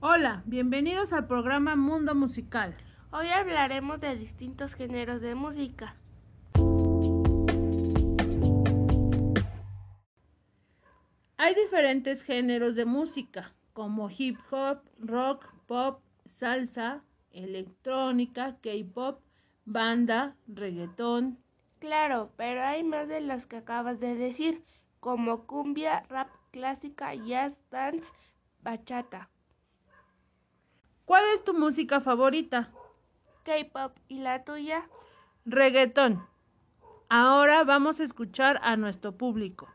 Hola, bienvenidos al programa Mundo Musical. Hoy hablaremos de distintos géneros de música. Hay diferentes géneros de música, como hip hop, rock, pop, salsa, electrónica, K-pop, banda, reggaetón. Claro, pero hay más de los que acabas de decir, como cumbia, rap clásica, jazz, dance, bachata. ¿Cuál es tu música favorita? K-pop y la tuya? Reggaetón. Ahora vamos a escuchar a nuestro público.